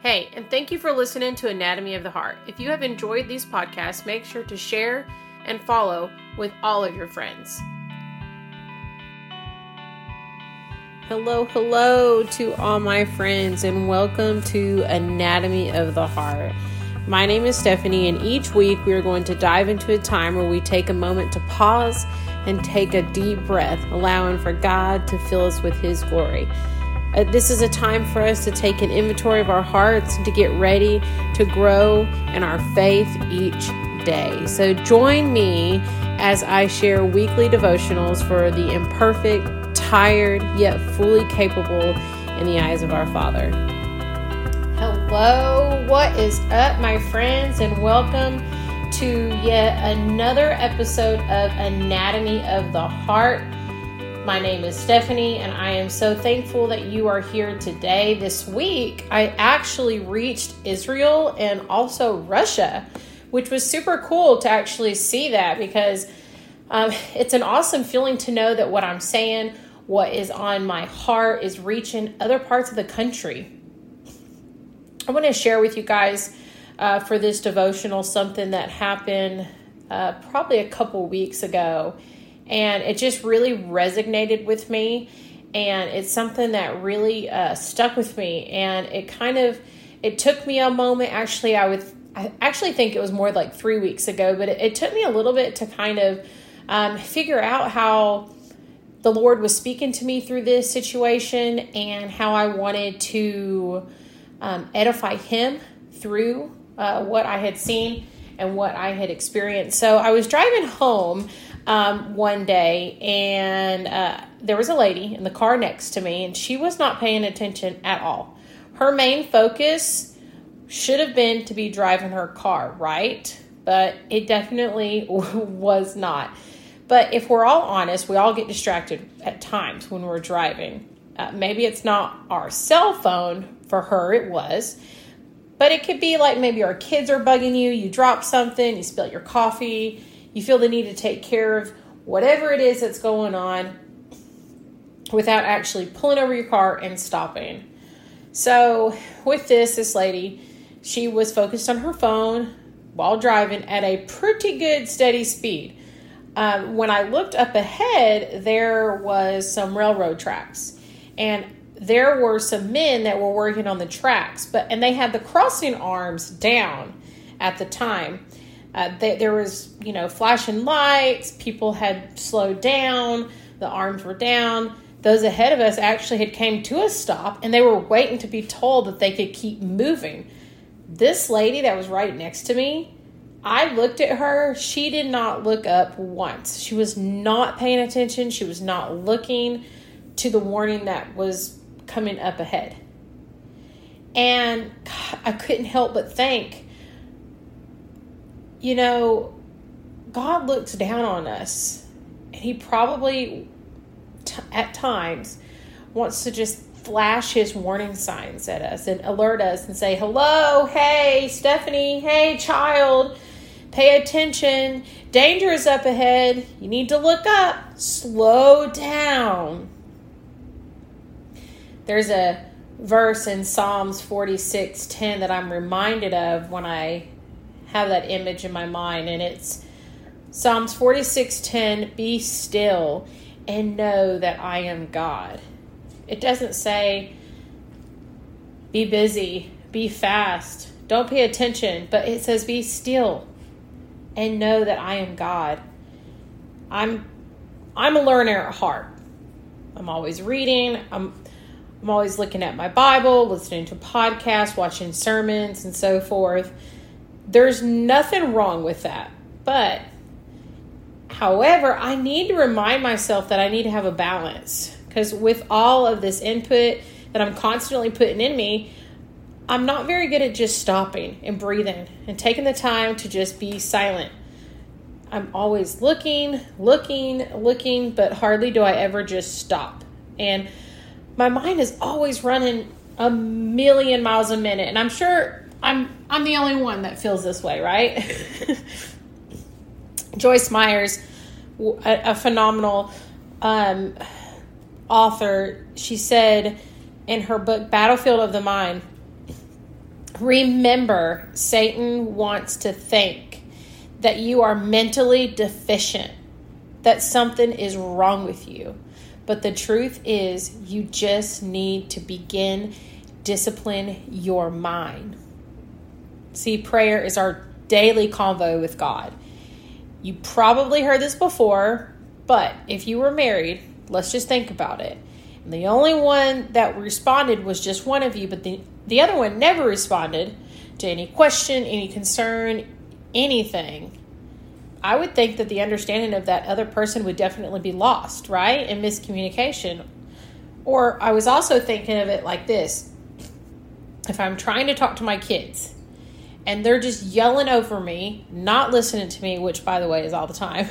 Hey, and thank you for listening to Anatomy of the Heart. If you have enjoyed these podcasts, make sure to share and follow with all of your friends. Hello, hello to all my friends, and welcome to Anatomy of the Heart. My name is Stephanie, and each week we are going to dive into a time where we take a moment to pause and take a deep breath, allowing for God to fill us with His glory. Uh, this is a time for us to take an inventory of our hearts and to get ready to grow in our faith each day. So join me as I share weekly devotionals for the imperfect, tired, yet fully capable in the eyes of our Father. Hello, what is up, my friends, and welcome to yet another episode of Anatomy of the Heart. My name is Stephanie, and I am so thankful that you are here today. This week, I actually reached Israel and also Russia, which was super cool to actually see that because um, it's an awesome feeling to know that what I'm saying, what is on my heart, is reaching other parts of the country. I want to share with you guys uh, for this devotional something that happened uh, probably a couple weeks ago and it just really resonated with me. And it's something that really uh, stuck with me. And it kind of it took me a moment. Actually i would i actually think it was more like three weeks ago but it, it took me a little bit to kind of um, figure out how the lord was speaking to me through this situation and how i wanted to um, edify him through uh, what i had seen and what i had experienced. So i was driving home um, one day, and uh, there was a lady in the car next to me, and she was not paying attention at all. Her main focus should have been to be driving her car, right? But it definitely was not. But if we're all honest, we all get distracted at times when we're driving. Uh, maybe it's not our cell phone, for her, it was. But it could be like maybe our kids are bugging you, you drop something, you spill your coffee, you feel the need to take care of whatever it is that's going on without actually pulling over your car and stopping. So, with this, this lady, she was focused on her phone while driving at a pretty good steady speed. Um, when I looked up ahead, there was some railroad tracks, and there were some men that were working on the tracks, but and they had the crossing arms down at the time. Uh, they, there was, you know, flashing lights. People had slowed down. The arms were down. Those ahead of us actually had came to a stop, and they were waiting to be told that they could keep moving. This lady that was right next to me, I looked at her. She did not look up once. She was not paying attention. She was not looking to the warning that was coming up ahead. And I couldn't help but think you know, God looks down on us, and He probably, t- at times, wants to just flash His warning signs at us and alert us and say, Hello, hey, Stephanie, hey, child, pay attention. Danger is up ahead. You need to look up. Slow down. There's a verse in Psalms 46 10 that I'm reminded of when I have that image in my mind and it's Psalms 46:10 be still and know that I am God. It doesn't say be busy, be fast, don't pay attention, but it says be still and know that I am God. I'm I'm a learner at heart. I'm always reading. I'm I'm always looking at my Bible, listening to podcasts, watching sermons and so forth. There's nothing wrong with that. But, however, I need to remind myself that I need to have a balance. Because with all of this input that I'm constantly putting in me, I'm not very good at just stopping and breathing and taking the time to just be silent. I'm always looking, looking, looking, but hardly do I ever just stop. And my mind is always running a million miles a minute. And I'm sure I'm I'm the only one that feels this way, right? Joyce Myers, a, a phenomenal um, author, she said in her book Battlefield of the Mind, Remember, Satan wants to think that you are mentally deficient, that something is wrong with you. But the truth is, you just need to begin discipline your mind. See, prayer is our daily convo with God. You probably heard this before, but if you were married, let's just think about it. And the only one that responded was just one of you, but the, the other one never responded to any question, any concern, anything. I would think that the understanding of that other person would definitely be lost, right? And miscommunication. Or I was also thinking of it like this if I'm trying to talk to my kids and they're just yelling over me, not listening to me, which by the way is all the time.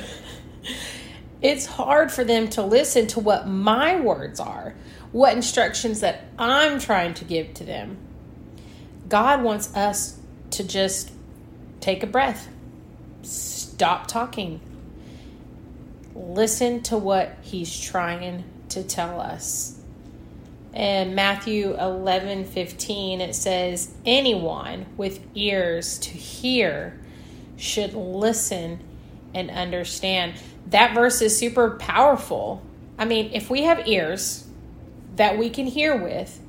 it's hard for them to listen to what my words are, what instructions that I'm trying to give to them. God wants us to just take a breath, stop talking, listen to what He's trying to tell us. In Matthew 11 15, it says, Anyone with ears to hear should listen and understand that verse is super powerful. I mean, if we have ears that we can hear with,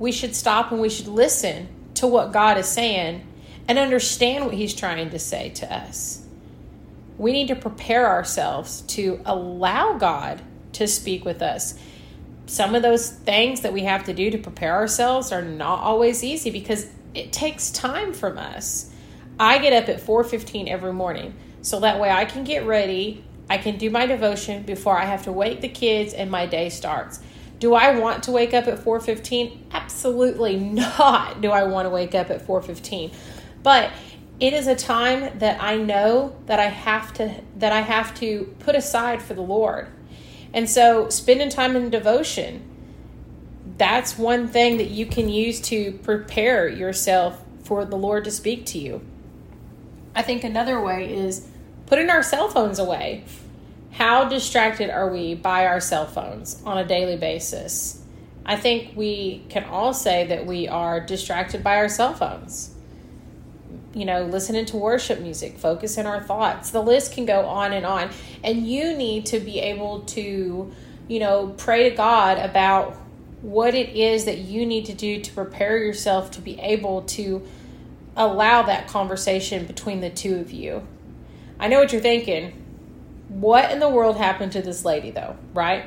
we should stop and we should listen to what God is saying and understand what He's trying to say to us. We need to prepare ourselves to allow God to speak with us. Some of those things that we have to do to prepare ourselves are not always easy because it takes time from us. I get up at 4:15 every morning so that way I can get ready I can do my devotion before I have to wake the kids and my day starts. Do I want to wake up at 4:15? Absolutely not. Do I want to wake up at 4:15? But it is a time that I know that I have to that I have to put aside for the Lord. And so spending time in devotion that's one thing that you can use to prepare yourself for the Lord to speak to you. I think another way is putting our cell phones away. How distracted are we by our cell phones on a daily basis? I think we can all say that we are distracted by our cell phones. You know, listening to worship music, focusing our thoughts. The list can go on and on. And you need to be able to, you know, pray to God about what it is that you need to do to prepare yourself to be able to allow that conversation between the two of you. I know what you're thinking. What in the world happened to this lady, though, right?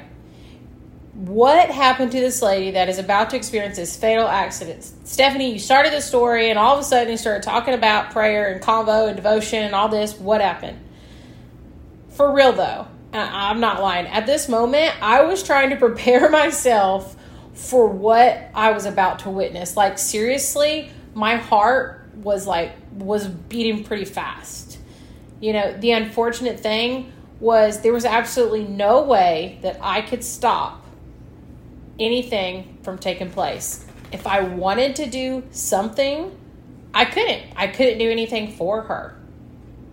What happened to this lady that is about to experience this fatal accident? Stephanie, you started the story and all of a sudden you started talking about prayer and convo and devotion and all this. What happened? For real, though, I'm not lying. At this moment, I was trying to prepare myself for what I was about to witness. Like, seriously, my heart was like, was beating pretty fast you know, the unfortunate thing was there was absolutely no way that I could stop anything from taking place. If I wanted to do something, I couldn't. I couldn't do anything for her.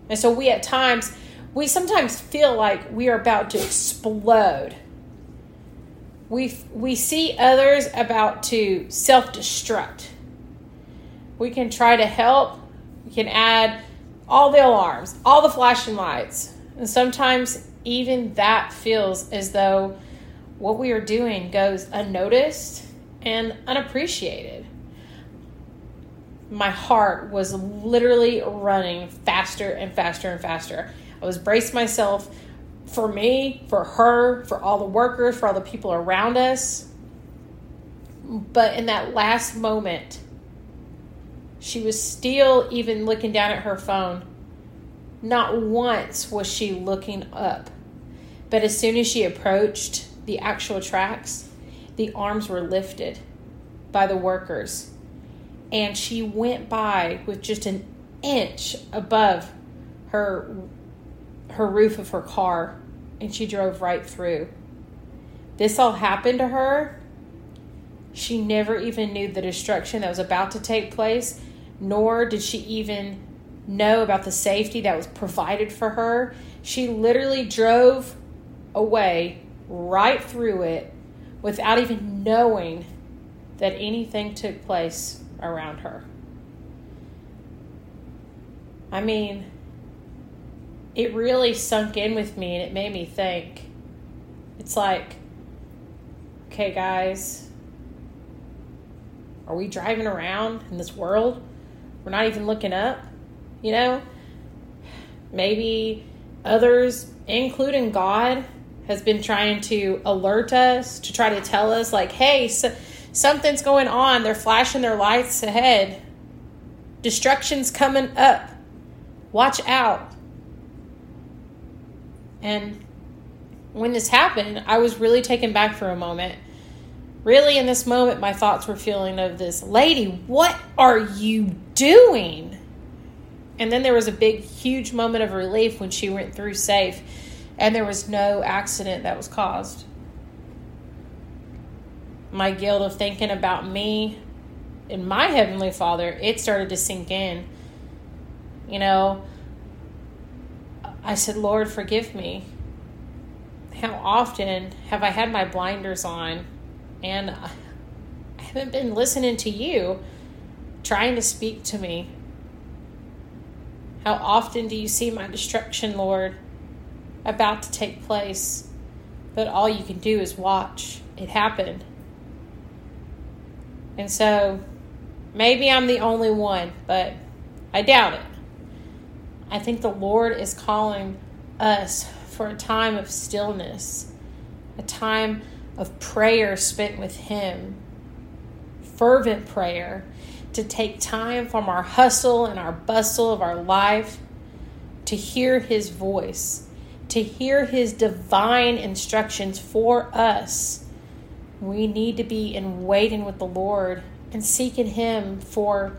And so we at times, we sometimes feel like we are about to explode. We, we see others about to self destruct. We can try to help, we can add all the alarms, all the flashing lights. And sometimes even that feels as though what we are doing goes unnoticed and unappreciated. My heart was literally running faster and faster and faster. I was braced myself for me, for her, for all the workers, for all the people around us. But in that last moment, she was still even looking down at her phone. Not once was she looking up. But as soon as she approached the actual tracks, the arms were lifted by the workers. And she went by with just an inch above her her roof of her car and she drove right through. This all happened to her. She never even knew the destruction that was about to take place nor did she even know about the safety that was provided for her. She literally drove away right through it without even knowing that anything took place around her. I mean, it really sunk in with me and it made me think. It's like, okay, guys, are we driving around in this world? We're not even looking up, you know? Maybe others, including God, has been trying to alert us, to try to tell us, like, hey, so, something's going on. They're flashing their lights ahead. Destruction's coming up. Watch out. And when this happened, I was really taken back for a moment. Really, in this moment, my thoughts were feeling of this lady, what are you doing? And then there was a big, huge moment of relief when she went through safe and there was no accident that was caused. My guilt of thinking about me and my Heavenly Father, it started to sink in. You know, I said, Lord, forgive me. How often have I had my blinders on and I haven't been listening to you trying to speak to me? How often do you see my destruction, Lord, about to take place, but all you can do is watch it happen? And so maybe I'm the only one, but I doubt it. I think the Lord is calling us for a time of stillness, a time of prayer spent with Him, fervent prayer, to take time from our hustle and our bustle of our life to hear His voice, to hear His divine instructions for us. We need to be in waiting with the Lord and seeking Him for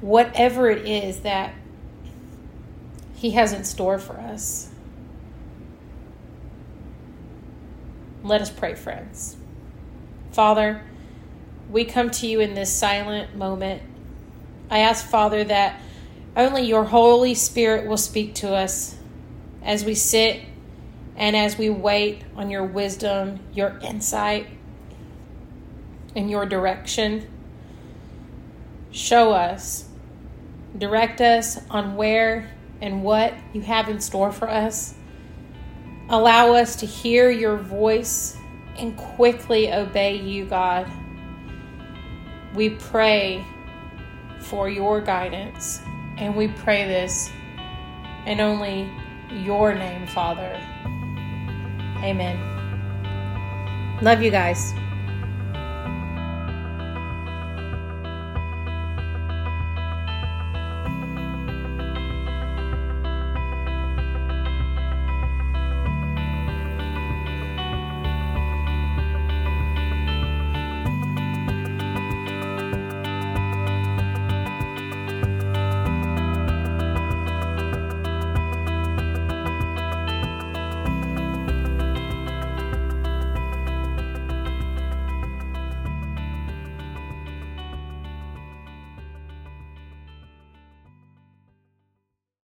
whatever it is that He has in store for us. Let us pray, friends. Father, we come to you in this silent moment I ask, Father, that only your Holy Spirit will speak to us as we sit and as we wait on your wisdom, your insight, and your direction. Show us, direct us on where and what you have in store for us. Allow us to hear your voice and quickly obey you, God. We pray for your guidance. And we pray this in only your name, Father. Amen. Love you guys.